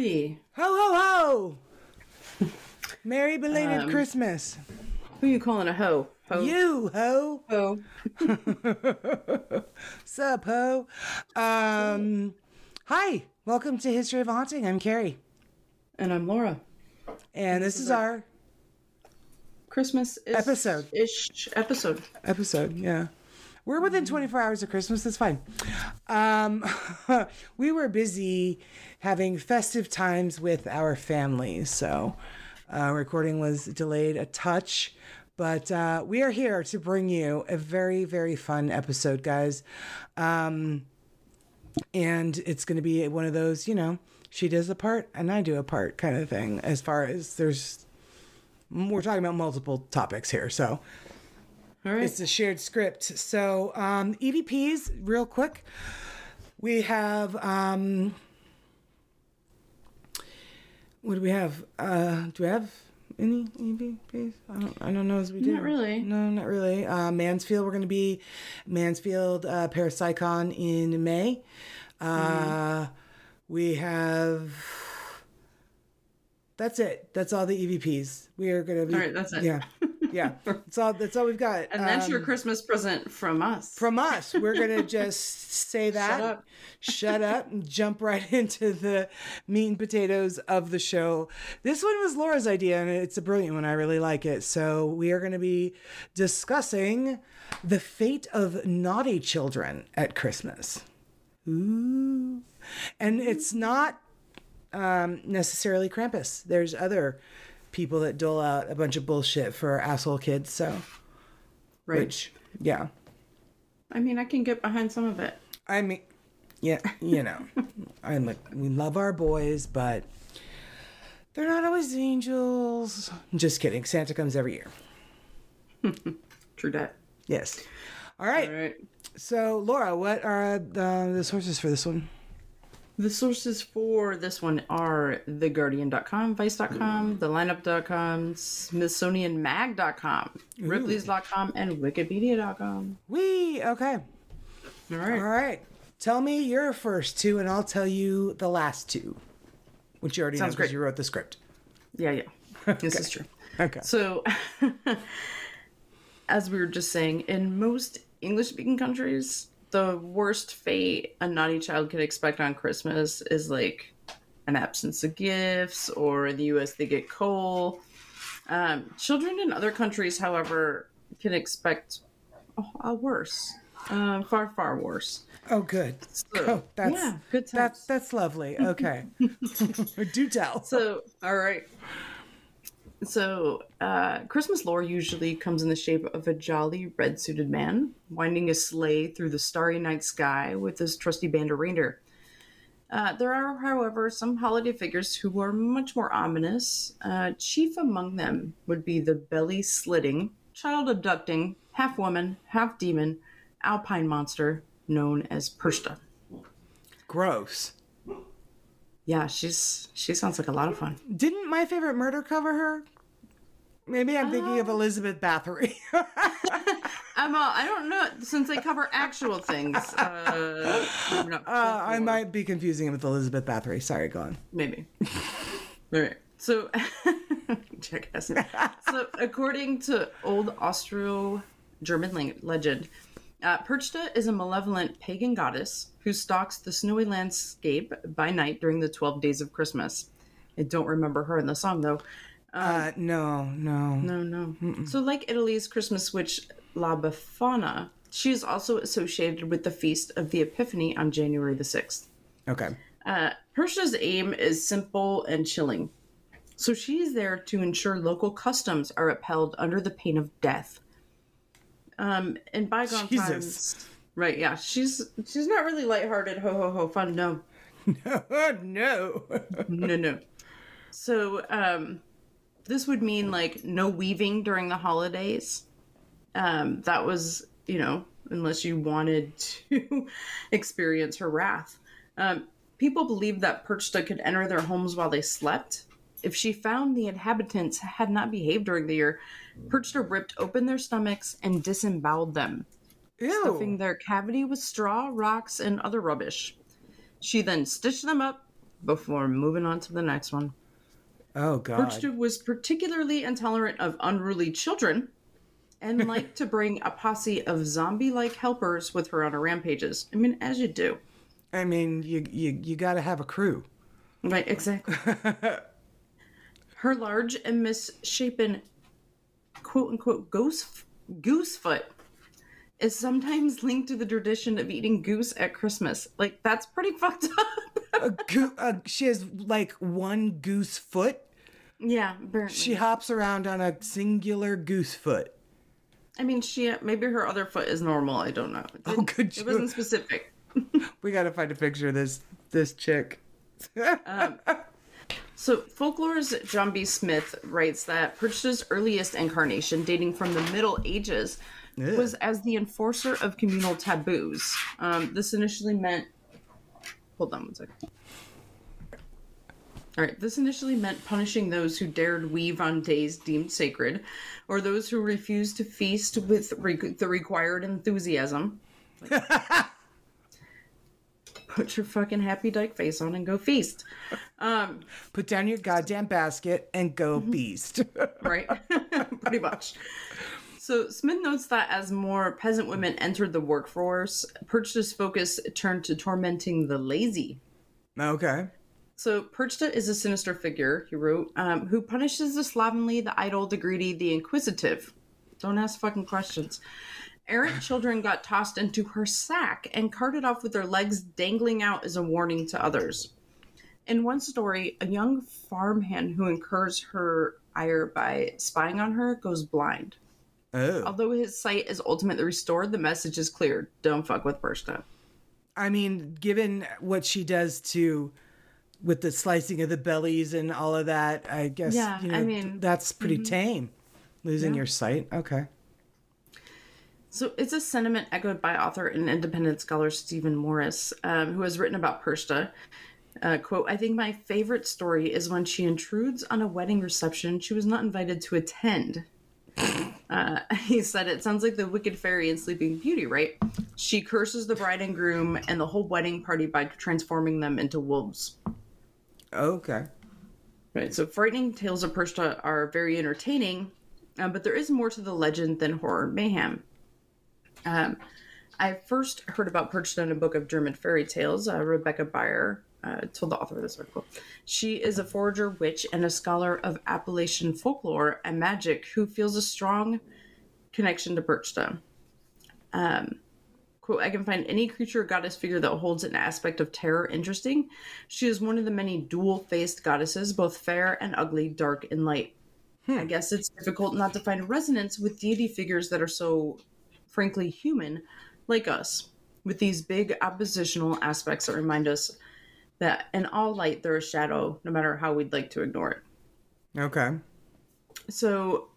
Howdy. Ho ho ho! Merry belated Um, Christmas. Who you calling a hoe? Ho. You ho. Ho. Sup ho. Um hi. Welcome to History of a Haunting. I'm Carrie. And I'm Laura. And this is our Christmas Episode. ish episode. episode. Yeah. We're within 24 hours of Christmas. That's fine. Um, we were busy having festive times with our families. So uh, recording was delayed a touch. But uh, we are here to bring you a very, very fun episode, guys. Um, and it's going to be one of those, you know, she does a part and I do a part kind of thing, as far as there's, we're talking about multiple topics here. So All right. it's a shared script. So um, EVPs, real quick. We have um, what do we have? Uh, do we have any EVPs? I don't. I don't know as we do. Not really. No, not really. Uh, Mansfield. We're going to be Mansfield uh, Parapsychon in May. Uh, We have. That's it. That's all the EVPs. We are going to be. All right, that's it. Yeah, yeah. That's all. That's all we've got. and that's your Um, Christmas present from us. from us. We're gonna just say that. Shut up. Shut up and jump right into the meat and potatoes of the show. This one was Laura's idea, and it's a brilliant one. I really like it. So we are going to be discussing the fate of naughty children at Christmas. Ooh, and it's not um, necessarily Krampus. There's other people that dole out a bunch of bullshit for asshole kids. So, right. which, yeah. I mean, I can get behind some of it. I mean, yeah, you know, I'm like, we love our boys, but they're not always angels. Just kidding. Santa comes every year. True that. Yes. All right. All right. So, Laura, what are the, the sources for this one? The sources for this one are theguardian.com, vice.com, thelineup.com, smithsonianmag.com, ripley's.com, and wikipedia.com. We okay. All right. All right. Tell me your first two, and I'll tell you the last two, which you already Sounds know because you wrote the script. Yeah, yeah. This is true. Okay. So, as we were just saying, in most English speaking countries, the worst fate a naughty child could expect on Christmas is like an absence of gifts, or in the US, they get coal. Um, children in other countries, however, can expect a, worse, uh, far, far worse. Oh, good. So, Oh, that's yeah, good times. that's that's lovely. Okay. Do tell. So, all right. So, uh, Christmas lore usually comes in the shape of a jolly red suited man winding a sleigh through the starry night sky with his trusty band of reindeer. Uh, there are, however, some holiday figures who are much more ominous. Uh, chief among them would be the belly slitting, child abducting, half woman, half demon, alpine monster known as Perchta. Gross. Yeah, she's she sounds like a lot of fun. Didn't my favorite murder cover her? Maybe I'm thinking of Uh, Elizabeth Bathory. I'm, uh, I don't know since they cover actual things. Uh, uh, I might be confusing it with Elizabeth Bathory. Sorry, go on. maybe. All right. So, jackass. So, according to old Austro-German legend, uh, Perchta is a malevolent pagan goddess who stalks the snowy landscape by night during the twelve days of Christmas. I don't remember her in the song though. Uh, no, no. No, no. So, like Italy's Christmas witch La Befana, she is also associated with the feast of the Epiphany on January the 6th. Okay. Uh, Perchta's aim is simple and chilling. So, she is there to ensure local customs are upheld under the pain of death. Um, in bygone Jesus. times, right? Yeah, she's she's not really lighthearted, ho ho ho fun. No, Oh, no. no, no. So, um, this would mean like no weaving during the holidays. Um, that was, you know, unless you wanted to experience her wrath. Um, people believed that Perchta could enter their homes while they slept. If she found the inhabitants had not behaved during the year, Perchta ripped open their stomachs and disemboweled them, stuffing their cavity with straw, rocks, and other rubbish. She then stitched them up, before moving on to the next one. Oh God. Perchta was particularly intolerant of unruly children and liked to bring a posse of zombie like helpers with her on her rampages. I mean, as you do. I mean, you you you got to have a crew. Right, exactly. her large and misshapen quote unquote goose goose foot is sometimes linked to the tradition of eating goose at Christmas. Like that's pretty fucked up. A goo- uh, she has like one goose foot. yeah, apparently. She hops around on a singular goose foot. I mean, she maybe her other foot is normal. I don't know. It, Oh, good It wasn't specific. We got to find a picture of this this chick. So, Folklore's John B. Smith writes that Perchta's earliest incarnation, dating from the Middle Ages, Ugh. was as the enforcer of communal taboos. Um, this initially meant. Hold on one second. All right, this initially meant punishing those who dared weave on days deemed sacred, or those who refused to feast with re- the required enthusiasm. Put your fucking happy dyke face on and go feast. Um, Put down your goddamn basket and go beast. right? Pretty much. So Smith notes that as more peasant women entered the workforce, Perchta's focus turned to tormenting the lazy. okay. So Perchta is a sinister figure, he wrote, um, who punishes the slovenly, the idle, the greedy, the inquisitive. Don't ask fucking questions. Errant children got tossed into her sack and carted off with their legs dangling out as a warning to others. In one story, a young farmhand who incurs her ire by spying on her goes blind. Oh. Although his sight is ultimately restored, the message is clear. Don't fuck with Perchta. I mean, given what she does to with the slicing of the bellies and all of that, I guess Yeah, you know I mean- mm-hmm. that's pretty tame. Losing Yeah. your sight. Okay. So it's a sentiment echoed by author and independent scholar Stephen Morris, um, who has written about Perchta. Uh, quote, I think my favorite story is when she intrudes on a wedding reception she was not invited to attend. Uh, he said, It sounds like the wicked fairy in Sleeping Beauty, right? She curses the bride and groom and the whole wedding party by transforming them into wolves. Okay. Right. So frightening tales of Perchta are very entertaining, uh, but there is more to the legend than horror mayhem. Um, I first heard about Perchta in a book of German fairy tales. Uh, Rebecca Beyer uh, told the author of this article. She is a forager witch and a scholar of Appalachian folklore and magic who feels a strong connection to Perchta. Um, quote, I can find any creature or goddess figure that holds an aspect of terror interesting. She is one of the many dual faced goddesses, both fair and ugly, dark and light. I guess it's difficult not to find a resonance with deity figures that are so, frankly, human, like us, with these big oppositional aspects that remind us that in all light there is shadow, no matter how we'd like to ignore it. Okay. So,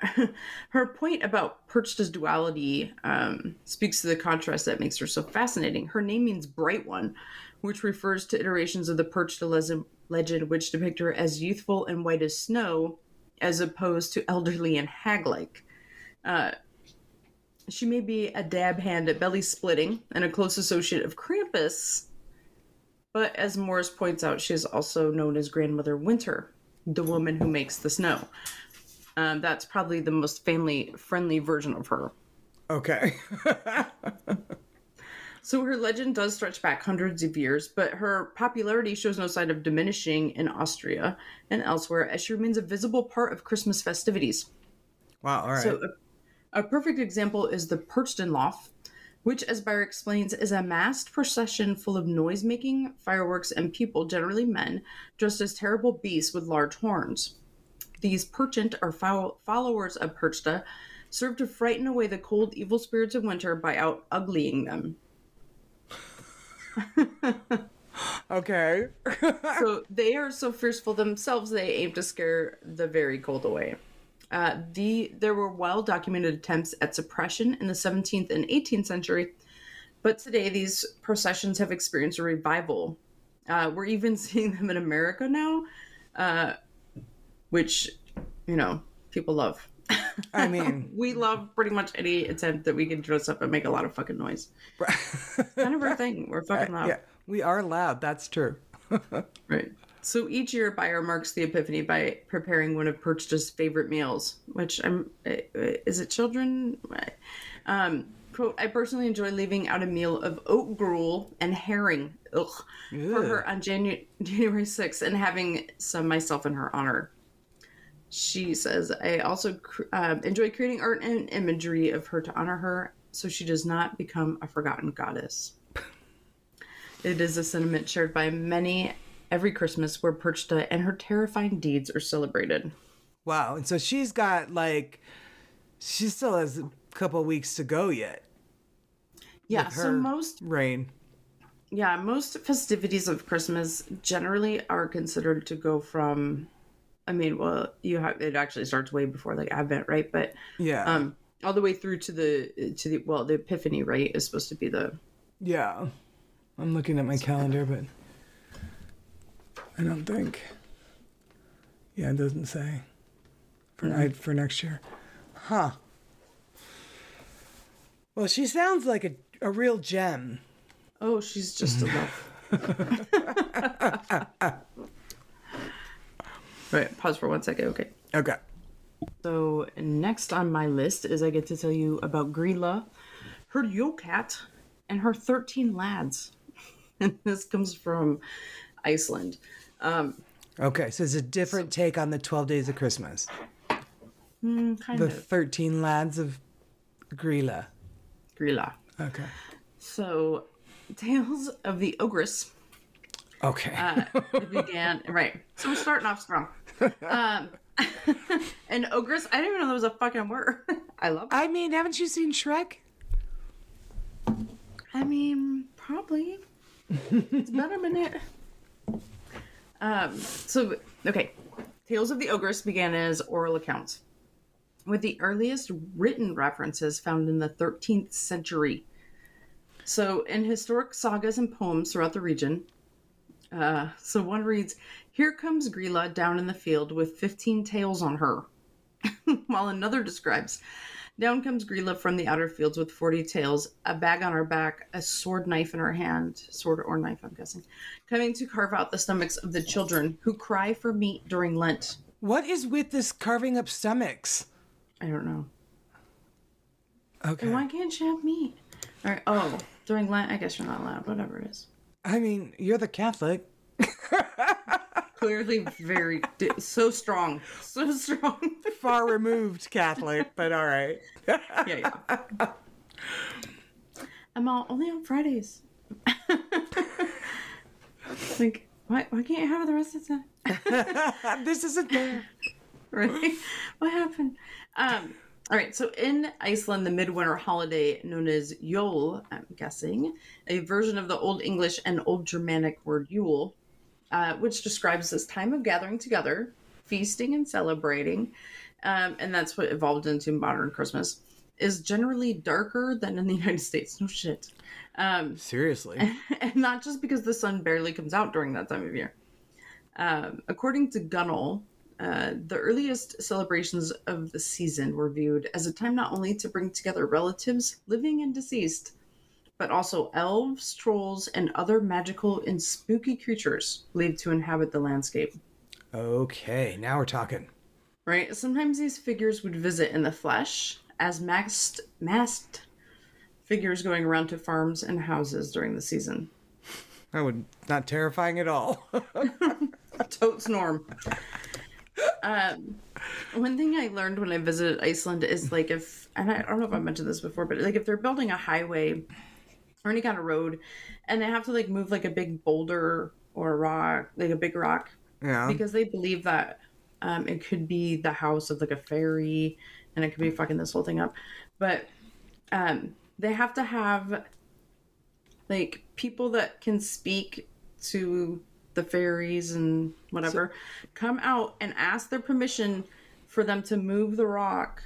her point about Perchta's duality um, speaks to the contrast that makes her so fascinating. Her name means bright one, which refers to iterations of the Perchta legend, which depict her as youthful and white as snow, as opposed to elderly and hag like. Uh, she may be a dab hand at belly splitting and a close associate of Krampus, but as Morris points out, she is also known as Grandmother Winter, the woman who makes the snow. Um, that's probably the most family friendly version of her. Okay. So her legend does stretch back hundreds of years, but her popularity shows no sign of diminishing in Austria and elsewhere as she remains a visible part of Christmas festivities. wow. All right. So, a, perfect example is the Perchtenlauf, which, as Beyer explains, is a masked procession full of noise making, fireworks, and people, generally men, dressed as terrible beasts with large horns. These Perchten are fol- followers of Perchta, serve to frighten away the cold, evil spirits of winter by out uglying them. okay. so they are so fearful themselves they aim to scare the very cold away. Uh, the there were well documented attempts at suppression in the 17th and 18th century, but today these processions have experienced a revival. Uh, we're even seeing them in America now, uh, which you know people love. I mean, we love pretty much any attempt that we can dress up and make a lot of fucking noise. kind of our thing. We're fucking loud. yeah, we are loud. That's true. right. So each year, Beyer marks the Epiphany by preparing one of Perchta's favorite meals, which I'm. uh, Is it children? Um, quote, I personally enjoy leaving out a meal of oat gruel and herring ugh, for her on Janu- January 6th and having some myself in her honor. She says, I also cr- um enjoy creating art and imagery of her to honor her so she does not become a forgotten goddess. It is a sentiment shared by many every Christmas where Perchta and her terrifying deeds are celebrated. Wow. And so she's got like, she still has a couple weeks to go yet. Yeah, so most rain. yeah, most festivities of Christmas generally are considered to go from I mean, well, you have it actually starts way before like Advent, right? But Yeah. um all the way through to the to the well, the Epiphany, right, is supposed to be the yeah. I'm looking at my calendar, but I don't think. Yeah, it doesn't say for mm-hmm. I, for next year. Huh. Well, she sounds like a, a real gem. Oh, she's just a mm-hmm. love. right, pause for one second. Okay. Okay. So next on my list is I get to tell you about Grilla, her Yule Cat, and her 13 lads. And this comes from Iceland. Um, Okay, so it's a different take on the 12 days of Christmas. kind The of 13 lads of Grilla. Grilla. Okay. So, Tales of the Ogress Okay. uh, it began right. So we're starting off strong. Um, and ogress, I didn't even know there was a fucking word. I love. it. I mean, haven't you seen Shrek? I mean, probably. it's been a minute. Um, so, okay. Tales of the Ogress began as oral accounts, with the earliest written references found in the 13th century. So, in historic sagas and poems throughout the region, uh, so one reads, Here comes Grilla down in the field with 15 tails on her. While another describes, Down comes Grilla from the outer fields with 40 tails, a bag on her back, a sword knife in her hand, sword or knife, I'm guessing, coming to carve out the stomachs of the children who cry for meat during Lent. What is with this carving up stomachs? I don't know. Okay. And Why can't you have meat? All right. Oh, during Lent, I guess you're not allowed. Whatever it is. I mean, you're the Catholic. Clearly, very di- so strong, so strong. Far removed Catholic, but all right. yeah, yeah. I'm all, only on Fridays. like, why? Why can't you have it the rest of the time? this isn't there. right? What happened? Um, all right, so in Iceland, the midwinter holiday known as Yule, I'm guessing, a version of the Old English and Old Germanic word Yule, uh, which describes this time of gathering together, feasting and celebrating, um, and that's what evolved into modern Christmas, is generally darker than in the United States. No shit. Um, Seriously. and not just because the sun barely comes out during that time of year. Um, according to Gunnell, uh, the earliest celebrations of the season were viewed as a time not only to bring together relatives, living and deceased, but also elves, trolls, and other magical and spooky creatures believed to inhabit the landscape. Okay, now we're talking. Right? Sometimes these figures would visit in the flesh as masked, masked figures going around to farms and houses during the season. That would not terrifying at all. Totes norm. Um, one thing I learned when I visited Iceland is like if, and I don't know if I mentioned this before, but like if they're building a highway or any kind of road, and they have to like move like a big boulder or a rock, like a big rock, yeah. because they believe that um, it could be the house of like a fairy, and it could be fucking this whole thing up, but um, they have to have like people that can speak to the fairies and whatever come out and ask their permission for them to move the rock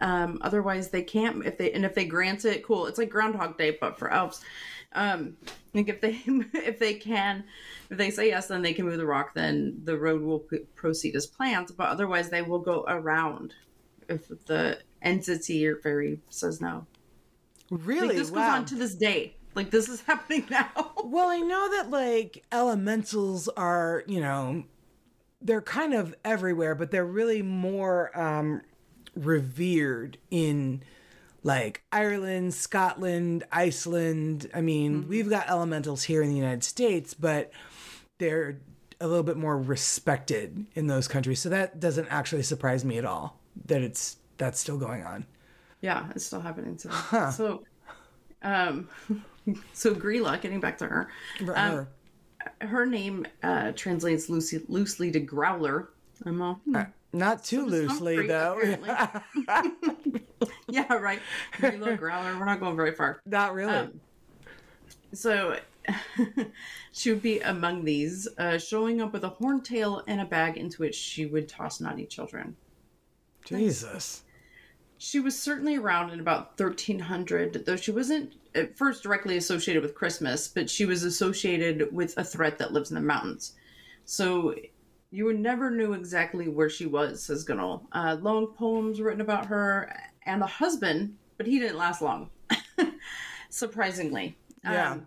um otherwise they can't if they and if they grant it cool it's like groundhog day but for elves um like if they if they can if they say yes then they can move the rock then the road will p- proceed as planned but otherwise they will go around if the entity or fairy says no really? like this wow. goes on to this day Like this is happening now. Well, I know that like elementals are, you know, they're kind of everywhere, but they're really more um revered in like Ireland, Scotland, Iceland. I mean, we've got elementals here in the United States, but they're a little bit more respected in those countries. So that doesn't actually surprise me at all that it's that's still going on. Yeah, it's still happening today. So, um, so Grilla, getting back to her, um, her name uh, translates loosely, loosely to growler. I'm all, hmm, Not too loosely great, though. yeah, right. Grilla, growler. We're not going very far. Not really. Um, So she would be among these, uh, showing up with a horn tail and a bag into which she would toss naughty children. Jesus. She was certainly around in about 1300, though she wasn't at first directly associated with Christmas, but she was associated with a threat that lives in the mountains. So you never knew exactly where she was, says Gunnell. Uh, long poems written about her and a husband, but he didn't last long, surprisingly. Yeah. Um,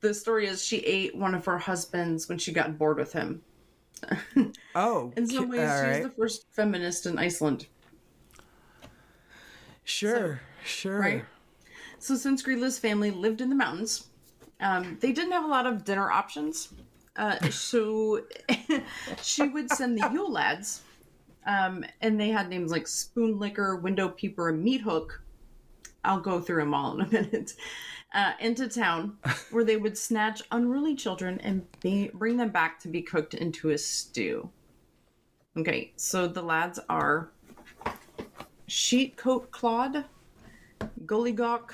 the story is she ate one of her husbands when she got bored with him. Oh, In some ways, she's right. the first feminist in Iceland. Sure, sure. Right. So since Grila's family lived in the mountains, um, they didn't have a lot of dinner options. Uh, so she would send the Yule lads, um, and they had names like Spoon Licker, Window Peeper, and Meat Hook. I'll go through them all in a minute. Uh, into town, where they would snatch unruly children and be, bring them back to be cooked into a stew. Okay, so the lads are Sheep-Cote Clod, Gullygawk,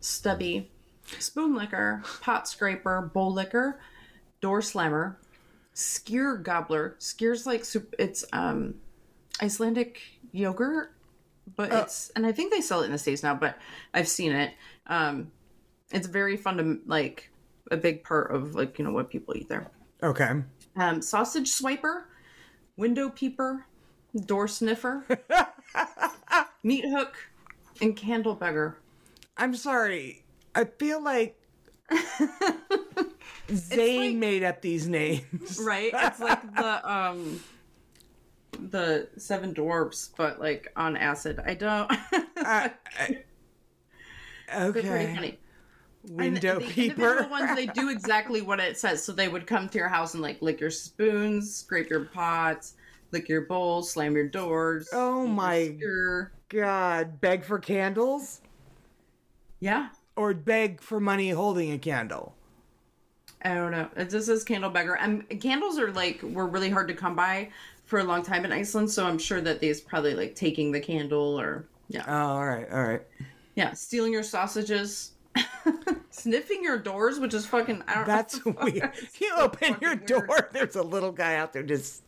Stubby, Spoon Licker, Pot Scraper, Bowl Licker, Door Slammer, Skyr Gobbler. Skyr's like soup. It's um Icelandic yogurt, but it's and I think they sell it in the states now. But I've seen it. Um, it's very fun to like a big part of like you know what people eat there. Okay. Um, sausage swiper, window peeper, door sniffer, meat hook, and candle beggar. I'm sorry. I feel like Zane like- made up these names. Right? It's like the um the seven dwarfs, but like on acid. I don't. I- I- They're pretty okay. funny. And Window the peeper. individual ones they do exactly what it says. So they would come to your house and like lick your spoons, scrape your pots, lick your bowls, slam your doors. Oh my- God, beg for candles Yeah. or beg for money holding a candle. I don't know. It just says candle beggar. And candles are like were really hard to come by for a long time in Iceland, so I'm sure that these probably like taking the candle or yeah. Oh, all right, all right. Yeah, stealing your sausages, sniffing your doors, which is fucking. I don't. That's know what fuck. weird. You so open your fucking weird. door, there's a little guy out there just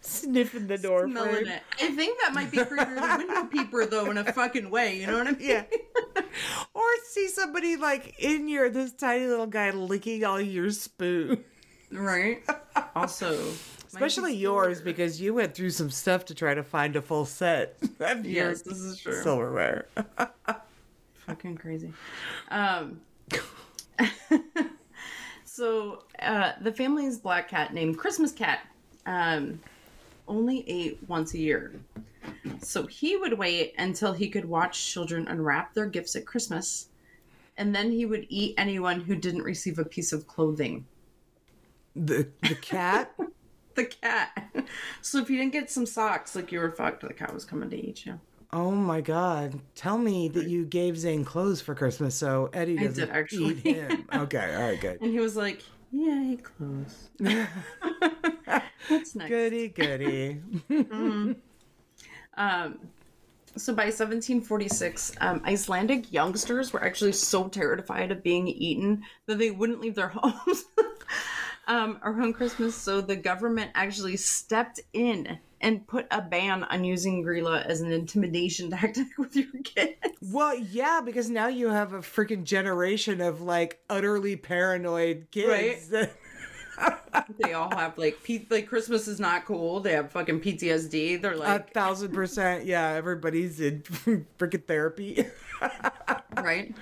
sniffing the door Smelling frame. it. I think that might be creepier than window peeper, though, in a fucking way. You know what I mean? Yeah. or see somebody like in your this tiny little guy licking all your spoon. Right. Also, Especially yours because you went through some stuff to try to find a full set of your Yes, this is true. silverware. fucking crazy. Um, so uh, the family's black cat named Christmas Cat um, only ate once a year. So he would wait until he could watch children unwrap their gifts at Christmas, and then he would eat anyone who didn't receive a piece of clothing. The the cat? The cat. So if you didn't get some socks, like you were fucked, the cat was coming to eat you. Oh my god. Tell me that you gave Zane clothes for Christmas so Eddie doesn't did, actually. eat him. Okay, all right, good. And he was like, "Yay, clothes." That's nice. Goody goody. Um, so by 1746, um, Icelandic youngsters were actually so terrified of being eaten that they wouldn't leave their homes um, around Christmas. So the government actually stepped in and put a ban on using Grilla as an intimidation tactic with your kids. Well, yeah, because now you have a freaking generation of like utterly paranoid kids. that- They all have like P- like Christmas is not cool. They have fucking PTSD. They're like A thousand percent. Yeah, everybody's in freaking therapy. right.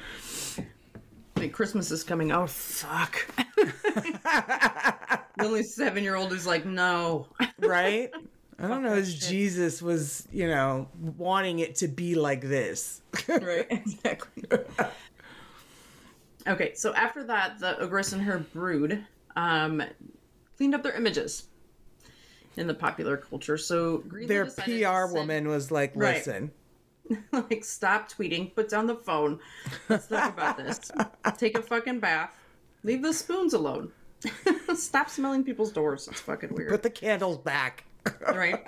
Like Christmas is coming. Oh fuck. the only seven year old is like, no. right? I don't know as Jesus was, you know, wanting it to be like this. right, exactly. okay, so after that, the ogress and her brood um, cleaned up their images in the popular culture. So Greeley Their PR send- woman was like, Right. listen, like, stop tweeting, put down the phone. Let's talk about this. Take a fucking bath. Leave the spoons alone. stop smelling people's doors. It's fucking weird. put the candles back. Right?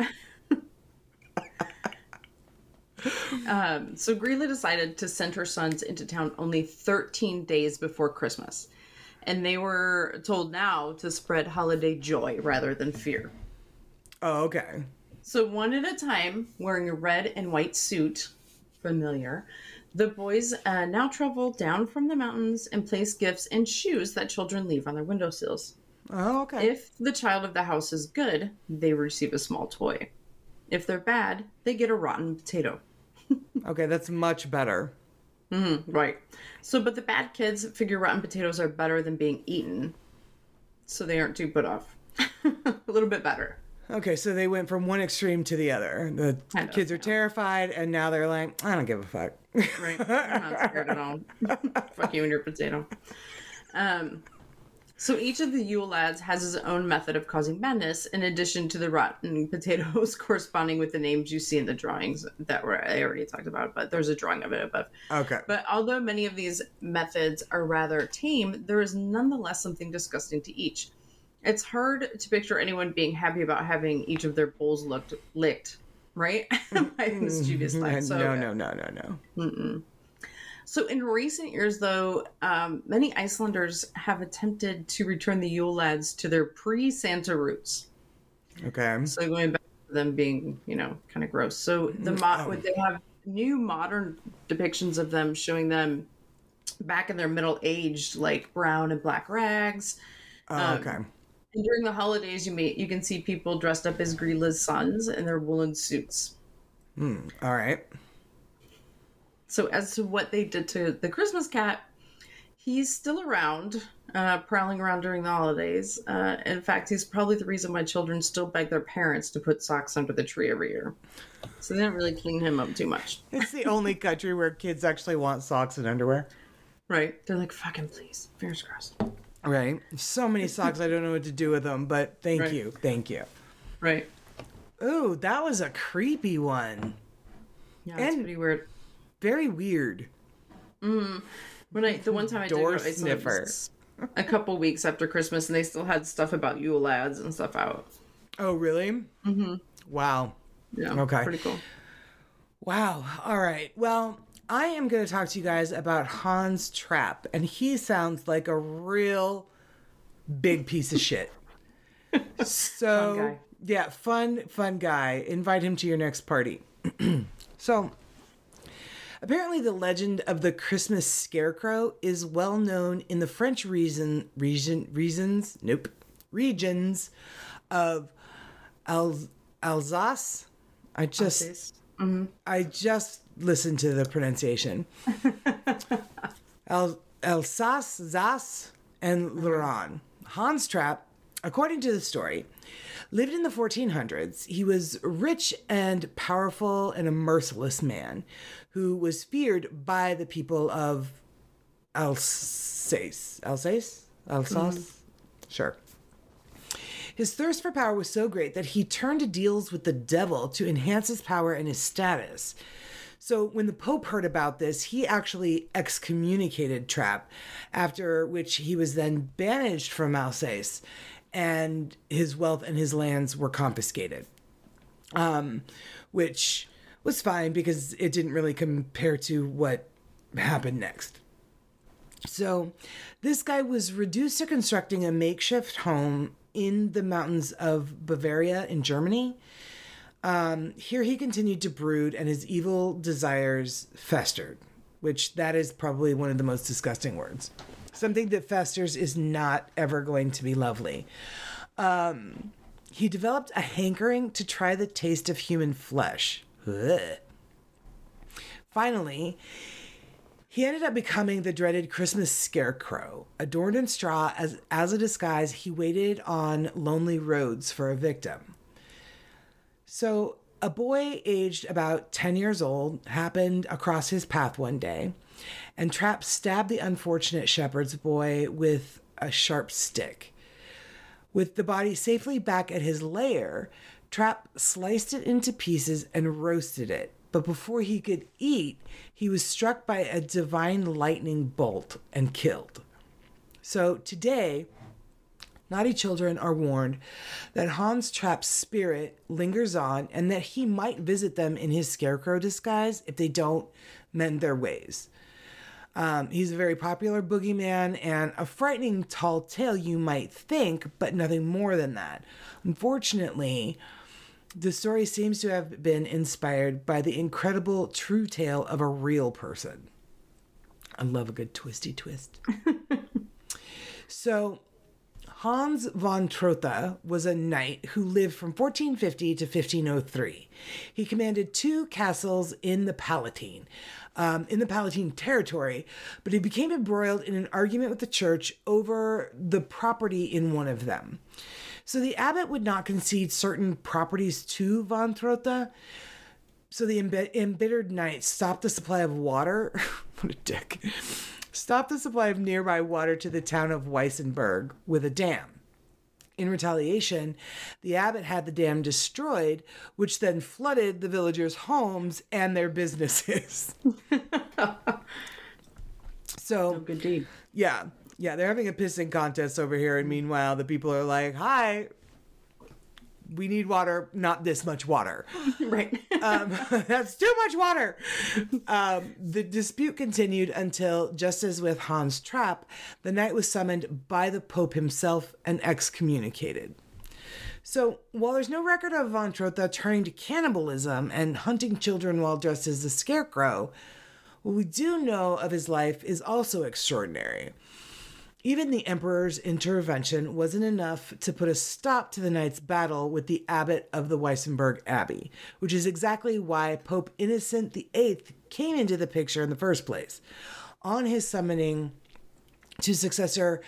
um, so Greeley decided to send her sons into town only 13 days before Christmas. And they were told now to spread holiday joy rather than fear. Oh, okay. So, one at a time, wearing a red and white suit, familiar, the boys uh, now travel down from the mountains and place gifts and shoes that children leave on their windowsills. Oh, okay. If the child of the house is good, they receive a small toy. If they're bad, they get a rotten potato. okay, that's much better. Right. So, but the bad kids figure rotten potatoes are better than being eaten. So they aren't too put off. a little bit better. Okay, so they went from one extreme to the other. The kids are terrified, and now they're like, I don't give a fuck. Right. I'm not scared at all. Fuck you and your potato. Um, so each of the Yule lads has his own method of causing madness, in addition to the rotten potatoes corresponding with the names you see in the drawings that were I already talked about, but there's a drawing of it above. okay. But although many of these methods are rather tame, there is nonetheless something disgusting to each. It's hard to picture anyone being happy about having each of their bowls looked licked, right? By mischievous mm-hmm. lads. So, no, no, no, no, no. So in recent years, though, um, many Icelanders have attempted to return the Yule lads to their pre-Santa roots. Okay. So going back to them being, you know, kind of gross. So the mo- they have new modern depictions of them showing them back in their middle aged, like brown and black rags. Oh, Um, okay. And during the holidays, you may you can see people dressed up as Grila's sons in their woolen suits. All right. So as to what they did to the Christmas cat, he's still around, uh, prowling around during the holidays. Uh, in fact, he's probably the reason why children still beg their parents to put socks under the tree every year. So they didn't really clean him up too much, It's the only country where kids actually want socks and underwear. right? They're like, "Fucking please, fingers crossed." Right. So many socks, I don't know what to do with them, but thank Right. you. Thank you. Right? Ooh, that was a creepy one. Yeah, it's And- pretty weird. Very weird. When I the one time I Door did go, I saw it sniffer. a couple weeks after Christmas, and they still had stuff about Yule lads and stuff out. Oh, really? Mm-hmm. Wow. Yeah, Okay. pretty cool. Wow. All right. Well, I am going to talk to you guys about Hans Trap, and he sounds like a real big piece of shit. So, Fun yeah, fun, fun guy. Invite him to your next party. so, apparently, the legend of the Christmas scarecrow is well known in the French region, region, reasons, nope, regions of Al- Alsace. I just. Mm-hmm. I just listened to the pronunciation. El- Alsace, Zas, and mm-hmm. Lorraine. Hans Trapp, according to the story, lived in the 1400s. He was rich and powerful and a merciless man who was feared by the people of Alsace. Alsace? Alsace? Mm-hmm. Sure. His thirst for power was so great that he turned to deals with the devil to enhance his power and his status. So when the Pope heard about this, he actually excommunicated Trapp, after which he was then banished from Alsace, and his wealth and his lands were confiscated. Um, which was fine because it didn't really compare to what happened next. So, this guy was reduced to constructing a makeshift home in the mountains of Bavaria in Germany. Um, here he continued to brood and his evil desires festered, which that is probably one of the most disgusting words. Something that festers is not ever going to be lovely. Um, he developed a hankering to try the taste of human flesh. Ugh. Finally, He ended up becoming the dreaded Christmas scarecrow. Adorned in straw as, as a disguise, he waited on lonely roads for a victim. So, a boy aged about 10 years old happened across his path one day, and Trapp stabbed the unfortunate shepherd's boy with a sharp stick. With the body safely back at his lair, Trapp sliced it into pieces and roasted it. But before he could eat, he was struck by a divine lightning bolt and killed. So today, naughty children are warned that Hans Trapp's spirit lingers on and that he might visit them in his scarecrow disguise if they don't mend their ways. Um, he's a very popular boogeyman and a frightening tall tale, you might think, but nothing more than that. Unfortunately, the story seems to have been inspired by the incredible true tale of a real person. I love a good twisty twist. so, Hans von Trotha was a knight who lived from 1450 to 1503. He commanded two castles in the Palatine, um, in the Palatine territory, but he became embroiled in an argument with the church over the property in one of them. So the abbot would not concede certain properties to von Trotha. So the emb- embittered knight stopped the supply of water. what a dick. Stopped the supply of nearby water to the town of Weissenberg with a dam. In retaliation, the abbot had the dam destroyed, which then flooded the villagers' homes and their businesses. so, Oh, good deed. yeah, yeah, they're having a pissing contest over here, and meanwhile, the people are like, "Hi, we need water, not this much water. right. Um, that's too much water." Um, the dispute continued until, just as with Hans Trapp, the knight was summoned by the Pope himself and excommunicated. So, while there's no record of Von Trotha turning to cannibalism and hunting children while dressed as the Scarecrow, what we do know of his life is also extraordinary. Even the Emperor's intervention wasn't enough to put a stop to the knight's battle with the abbot of the Weissenberg Abbey, which is exactly why Pope Innocent VIII came into the picture in the first place. On his summoning to successor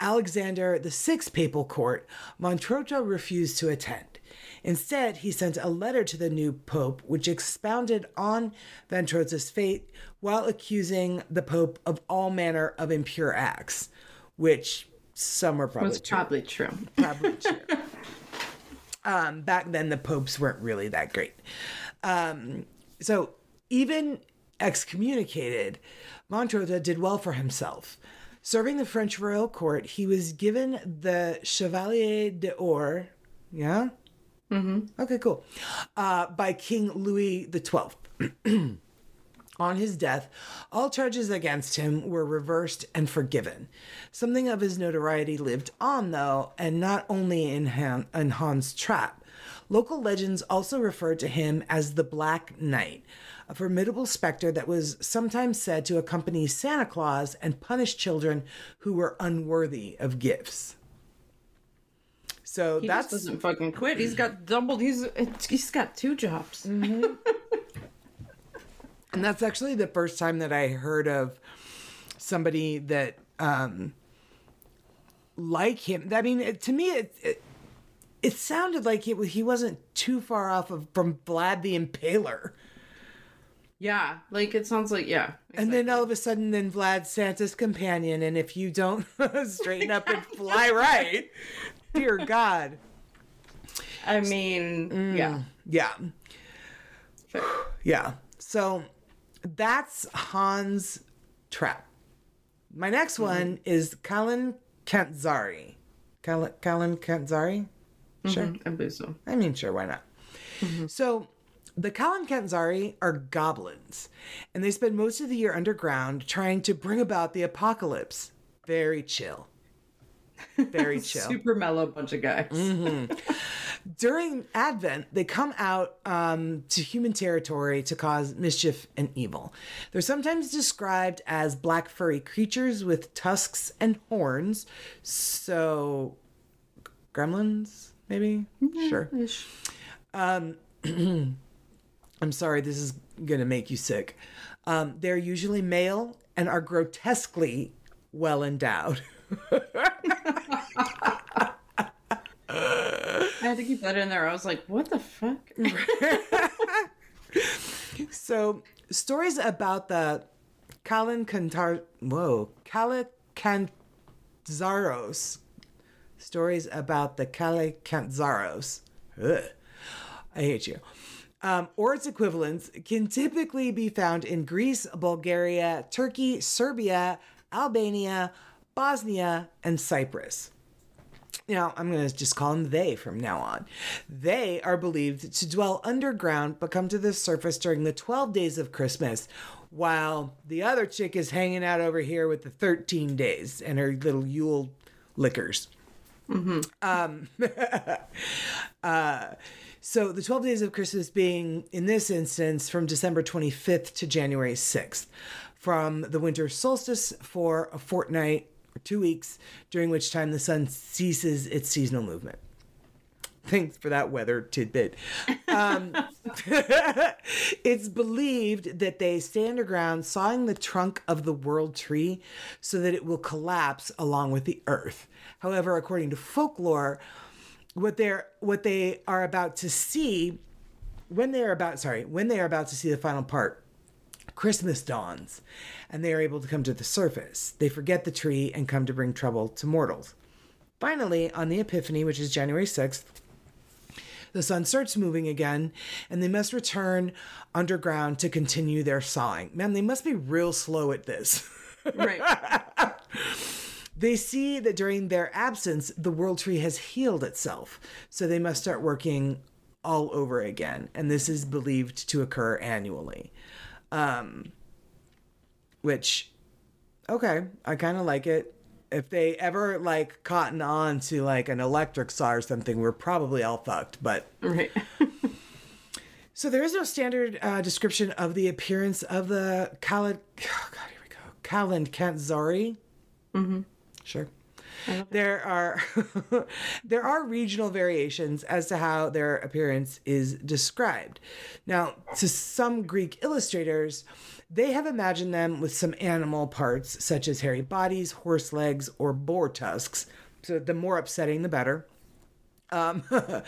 Alexander VI's papal court, von refused to attend. Instead, he sent a letter to the new pope, which expounded on von Trotha's fate while accusing the pope of all manner of impure acts, which some are probably true. probably true. Probably true. um, back then, the popes weren't really that great. Um, so even excommunicated, von Trotha did well for himself. Serving the French royal court, he was given the Chevalier d'Or. Yeah? Mm-hmm. Okay, cool. Uh, by King Louis XII. On his death, all charges against him were reversed and forgiven. Something of his notoriety lived on, though, and not only in, Han- in Hans Trapp. Local legends also referred to him as the Black Knight, a formidable specter that was sometimes said to accompany Santa Claus and punish children who were unworthy of gifts. So He that's doesn't fucking quit. He's got doubled. He's he's got two jobs. Mm-hmm. And that's actually the first time that I heard of somebody that um like him. I mean, it, to me, it, it it sounded like it he wasn't too far off of from Vlad the Impaler. Yeah, like it sounds like yeah. And then all of a sudden, then Vlad Santa's companion, and if you don't straighten up and fly right, dear God, I mean, yeah. yeah, Fair. yeah. So that's Hans Trapp. My next mm-hmm. one is Kalin Kantzari. Kalin, Kalin Kantzari? Mm-hmm. Sure. I believe so. I mean, sure, why not? Mm-hmm. So, the Kalan Kanzari are goblins, and they spend most of the year underground trying to bring about the apocalypse. Very chill. Very chill. Super mellow bunch of guys. During Advent, they come out um, to human territory to cause mischief and evil. They're sometimes described as black furry creatures with tusks and horns. So, gremlins, maybe? Sure. Ish. I'm sorry, this is going to make you sick. Um, they're usually male and are grotesquely well endowed. I had to keep that in there. I was like, what the fuck? So, stories about the Kalinkantar, whoa, Kalikantzaros, stories about the Kalikantzaros, ugh, I hate you, um, or its equivalents can typically be found in Greece, Bulgaria, Turkey, Serbia, Albania, Bosnia, and Cyprus. Now, I'm going to just call them they from now on. They are believed to dwell underground but come to the surface during the 12 days of Christmas, while the other chick is hanging out over here with the 13 days and her little Yule liquors. Um, uh, so the 12 days of Christmas being, in this instance, from December 25th to January 6th, from the winter solstice for a fortnight or two weeks, during which time the sun ceases its seasonal movement. Thanks for that weather tidbit. Um, it's believed that they stay underground, sawing the trunk of the world tree so that it will collapse along with the earth. However, according to folklore, what they're what they are about to see when they are about sorry when they are about to see the final part christmas dawns and they are able to come to the surface they forget the tree and come to bring trouble to mortals finally on the epiphany which is january 6th the sun starts moving again and they must return underground to continue their sawing man they must be real slow at this right. They see that during their absence, the world tree has healed itself. So they must start working all over again. And this is believed to occur annually. Um, which, okay, I kind of like it. If they ever like cotton on to like an electric saw or something, we're probably all fucked. But Right. so there is no standard uh, description of the appearance of the Khalid. Oh God, here we go. Khalid Kantzari. Mm-hmm. Sure. There are there are regional variations as to how their appearance is described. Now, to some Greek illustrators, they have imagined them with some animal parts such as hairy bodies, horse legs, or boar tusks. So the more upsetting, the better. Um,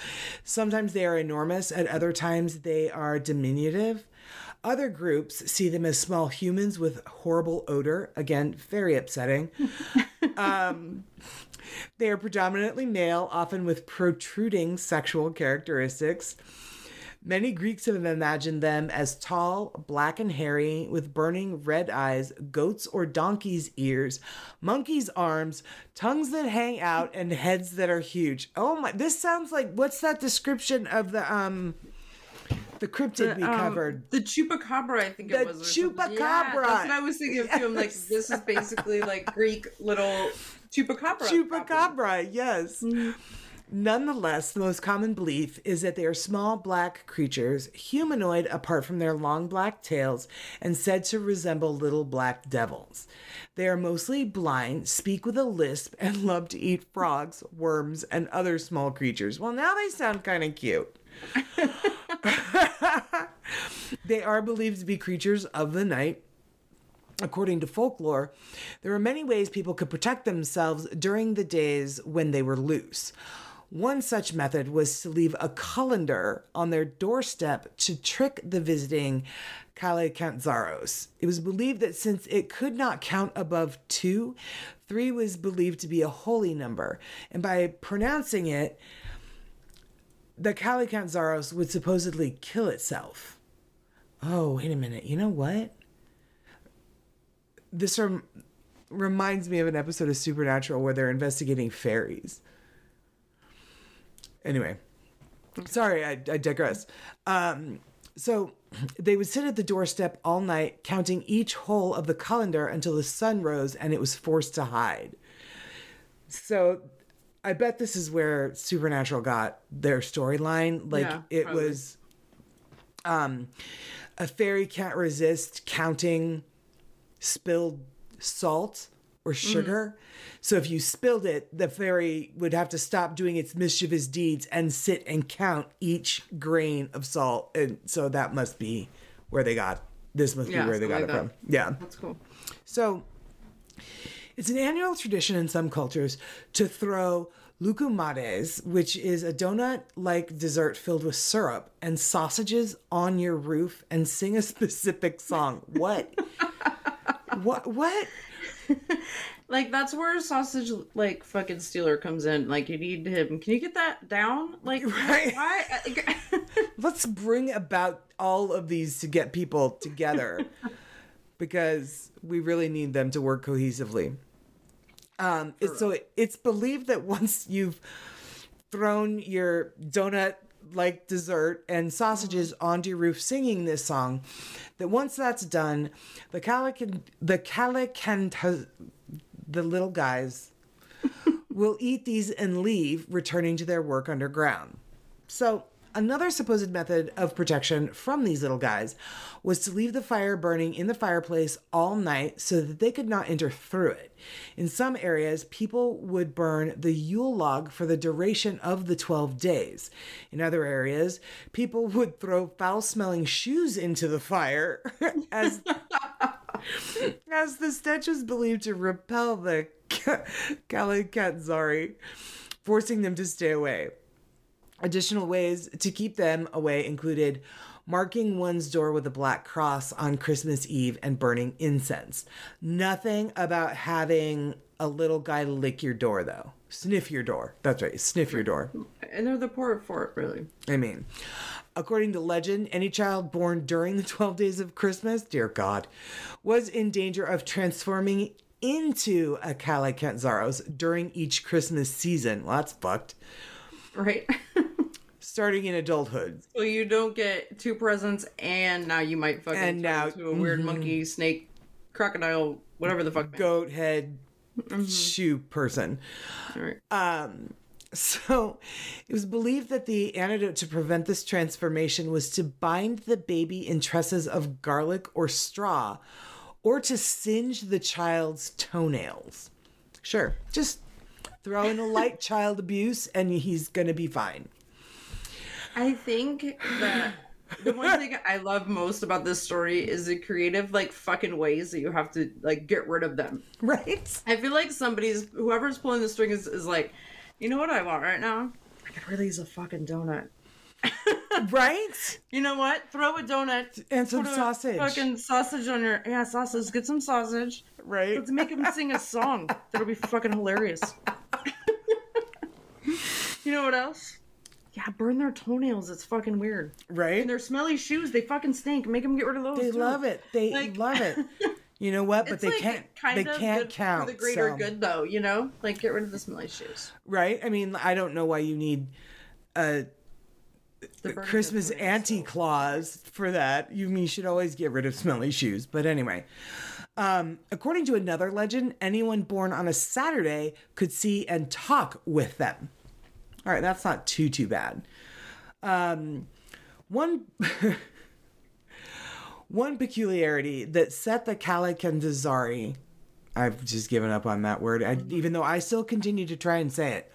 sometimes they are enormous, at other times they are diminutive. Other groups see them as small humans with horrible odor. Again, very upsetting. um, they are predominantly male, often with protruding sexual characteristics. Many Greeks have imagined them as tall, black and hairy, with burning red eyes, goats or donkeys' ears, monkeys' arms, tongues that hang out, and heads that are huge. Oh my! This sounds like what's that description of the um, the cryptid we Um, covered? the chupacabra, I think The it was. chupacabra. Yeah, that's what I was thinking of too. I'm like, this is basically like Greek little chupacabra. Chupacabra, yes. Nonetheless, the most common belief is that they are small black creatures, humanoid apart from their long black tails, and said to resemble little black devils. They are mostly blind, speak with a lisp, and love to eat frogs, worms, and other small creatures. Well, now they sound kind of cute. they are believed to be creatures of the night. According to folklore, there are many ways people could protect themselves during the days when they were loose. One such method was to leave a colander on their doorstep to trick the visiting Kalekantzaros. It was believed that since it could not count above two, three was believed to be a holy number. And by pronouncing it, the Kalekantzaros would supposedly kill itself. Oh, wait a minute. You know what? This rem- reminds me of an episode of Supernatural where they're investigating fairies. Anyway, sorry, I, I digress. Um, so they would sit at the doorstep all night, counting each hole of the colander until the sun rose and it was forced to hide. So I bet this is where Supernatural got their storyline. Like Yeah, it probably. was um a fairy can't resist counting spilled salt or sugar. So if you spilled it, the fairy would have to stop doing its mischievous deeds and sit and count each grain of salt. And so that must be where they got this must Yeah, be where they got something it like from. Yeah. That's cool. So it's an annual tradition in some cultures to throw loukoumades, which is a donut like dessert filled with syrup and sausages on your roof and sing a specific song. What? what? What? Like that's where sausage like fucking Steeler comes in. Like you need him. Can you get that down? Like Right. why? Let's bring about all of these to get people together because we really need them to work cohesively. Um, so it, it's believed that once you've thrown your donut like dessert and sausages onto your roof singing this song, that once that's done, the calican, the calican, the little guys will eat these and leave, returning to their work underground. So, another supposed method of protection from these little guys was to leave the fire burning in the fireplace all night so that they could not enter through it. In some areas, people would burn the Yule log for the duration of the 12 days. In other areas, people would throw foul smelling shoes into the fire as as the stench was believed to repel the Kalikatzari, forcing them to stay away. Additional ways to keep them away included marking one's door with a black cross on Christmas Eve and burning incense. Nothing about having a little guy lick your door, though. Sniff your door. That's right, sniff your door. and they're the poor for it, really. I mean, according to legend, any child born during the 12 days of Christmas, dear God, was in danger of transforming into a Kalakantzaros during each Christmas season. Well, that's fucked. Right. Starting in adulthood. so you don't get two presents, and now you might fucking And turn now- into a weird monkey, snake, crocodile, whatever the fuck. man. Goat head shoe person. All right. Um, so it was believed that the antidote to prevent this transformation was to bind the baby in tresses of garlic or straw, or to singe the child's toenails. Sure, just throw in a light child abuse and he's gonna be fine. I think that the one thing I love most about this story is the creative, like fucking ways that you have to like get rid of them. Right? I feel like somebody's whoever's pulling the string is, is like, you know what I want right now? I could really use a fucking donut. Right? You know what? Throw a donut And some sausage. Fucking sausage on your yeah sausage. Get some sausage. Right? Let's make him sing a song. That'll be fucking hilarious. you know what else? Yeah, burn their toenails. It's fucking weird. Right? And their smelly shoes, they fucking stink. Make them get rid of those. They too. love it. They Like- love it. You know what? But they like can't. kind They of can't count. for the greater so- good, though. You know, like get rid of the smelly shoes. right? I mean, I don't know why you need a The Christmas anti clause for that. You mean you should always get rid of smelly shoes. But anyway, um, according to another legend, anyone born on a Saturday could see and talk with them. All right, that's not too too bad. Um, one. One peculiarity that set the Kalakandazari, I've just given up on that word, I, even though I still continue to try and say it.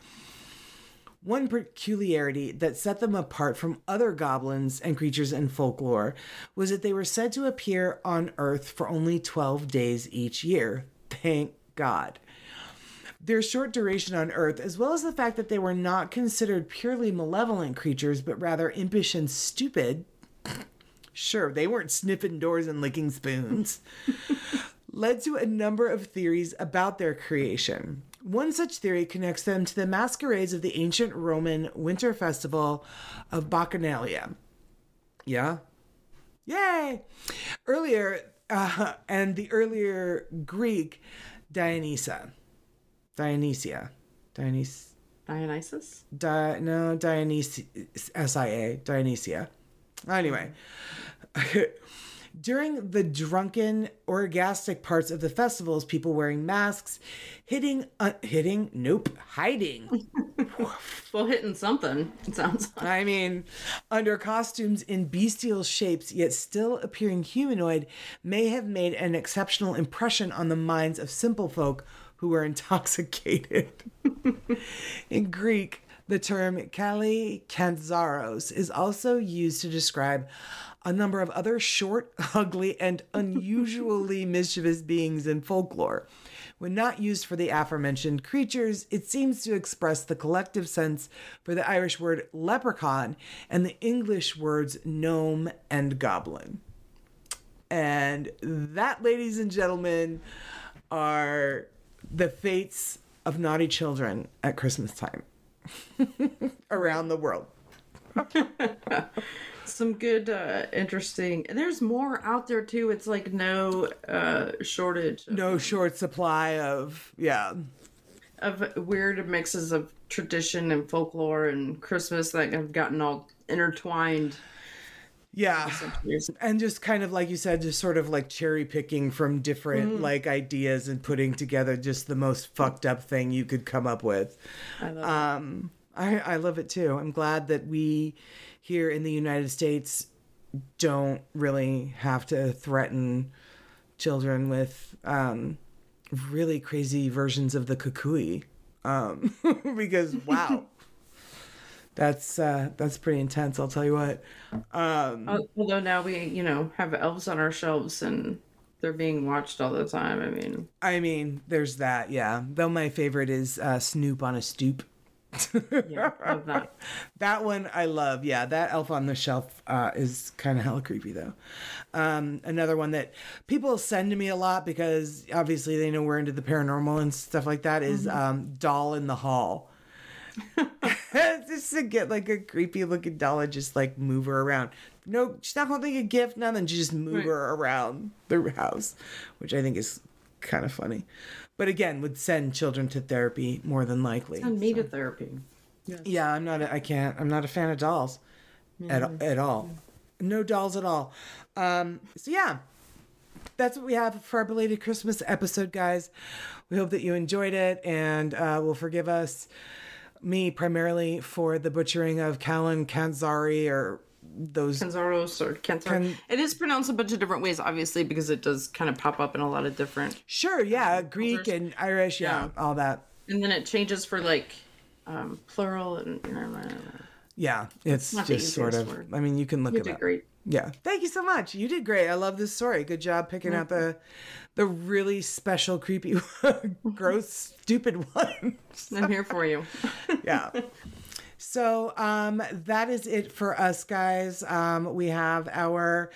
One peculiarity that set them apart from other goblins and creatures in folklore was that they were said to appear on Earth for only 12 days each year. Thank God. Their short duration on Earth, as well as the fact that they were not considered purely malevolent creatures, but rather impish and stupid, Sure, they weren't sniffing doors and licking spoons. led to a number of theories about their creation. One such theory connects them to the masquerades of the ancient Roman winter festival of Bacchanalia. Yeah? Yay! Earlier, uh, and the earlier Greek Dionysa. Dionysia. Dionys. Dionysus. Di- no, Dionysia. S-I-A. Dionysia. Anyway. During the drunken, orgastic parts of the festivals, people wearing masks, hitting, uh, hitting, nope, hiding. Well, hitting something. It sounds. like. I mean, under costumes in bestial shapes, yet still appearing humanoid, may have made an exceptional impression on the minds of simple folk who were intoxicated. in Greek, The term Kali Kantzaros is also used to describe a number of other short, ugly, and unusually mischievous beings in folklore. When not used for the aforementioned creatures, it seems to express the collective sense for the Irish word leprechaun and the English words gnome and goblin. And that, ladies and gentlemen, are the fates of naughty children at Christmas time around the world. Some good, uh, interesting, and there's more out there too. It's like no uh, shortage. Of, No short supply of, yeah. of weird mixes of tradition and folklore and Christmas that have gotten all intertwined. Yeah. And just kind of like you said, just sort of like cherry picking from different like ideas and putting together just the most fucked up thing you could come up with. I love Um, I, I love it too. I'm glad that we here in the United States don't really have to threaten children with um, really crazy versions of the kukui. Um, because wow, that's uh, that's pretty intense. I'll tell you what. Um, Although now we, you know, have elves on our shelves and they're being watched all the time. I mean, I mean, there's that. Yeah, though my favorite is uh, Snoop on a stoop. yeah, love that. That one I love. Yeah, that elf on the shelf uh, is kind of hella creepy though. Um, another one that people send to me a lot because obviously they know we're into the paranormal and stuff like that is, um, doll in the hall. just to get like a creepy looking doll and just like move her around. No, she's not holding a gift, nothing. Just move Right. her around the house, which I think is kind of funny. But again, would send children to therapy more than likely. Send me to therapy. Yeah, I'm not. A, I can't. I'm not a fan of dolls, at at all. No dolls at all. Um. So yeah, that's what we have for our belated Christmas episode, guys. We hope that you enjoyed it and uh, will forgive us, me primarily for the butchering of Callan Kanzari or those. Kanzaros or Kenzar. Kan- it is pronounced a bunch of different ways, obviously, because it does kind of pop up in a lot of different. Sure, yeah, Greek and Irish, yeah, all that. And then it changes for like um, plural and. Yeah, it's not just sort of. word. I mean, you can look you it up. great. Yeah. Thank you so much. You did great. I love this story. Good job picking out the the really special, creepy, gross, stupid ones. I'm here for you. Yeah. So um that is it for us guys. Um we have our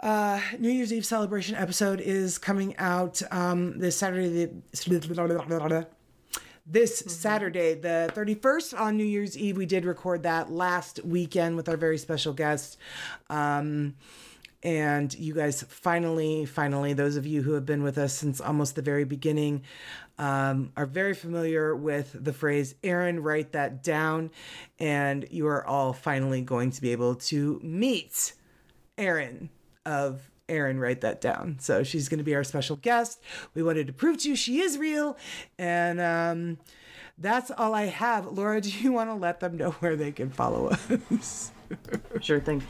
uh New Year's Eve celebration episode is coming out um this Saturday the this Saturday, the 31st on New Year's Eve. We did record that last weekend with our very special guest. Um, and you guys finally, finally, those of you who have been with us since almost the very beginning, um, are very familiar with the phrase, Aaron, write that down. And you are all finally going to be able to meet Aaron of Erin, write that down. So she's going to be our special guest. We wanted to prove to you she is real. And um, that's all I have. Laura, do you want to let them know where they can follow us? Sure thing.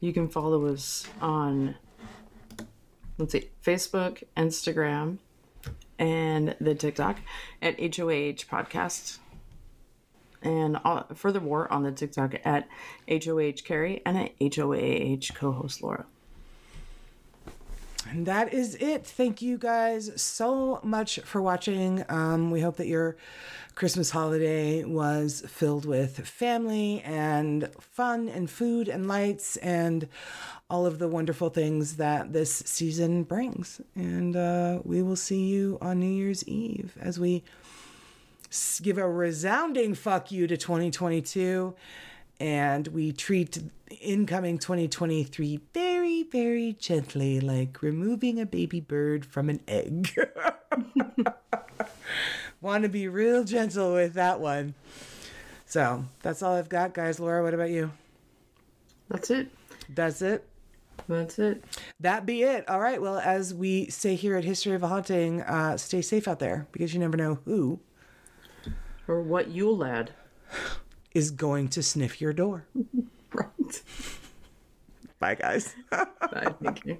You can follow us on, let's see, Facebook, Instagram, and the TikTok at HOAH Podcast. And uh, furthermore, on the TikTok at HOH Carrie and at HOAH co host Laura. And that is it. Thank you guys so much for watching. Um, we hope that your Christmas holiday was filled with family and fun and food and lights and all of the wonderful things that this season brings. And uh, we will see you on New Year's Eve as we give a resounding fuck you to 2022 and we treat incoming 2023 very very gently like removing a baby bird from an egg. Want to be real gentle with that one. So that's all i've got guys. Laura what about you? That's it. that's it? That's it. that be it. All right. Well as we say here at history of a haunting uh, stay safe out there because you never know who Or what you'll lad. is going to sniff your door Right. bye guys Bye. Thank you.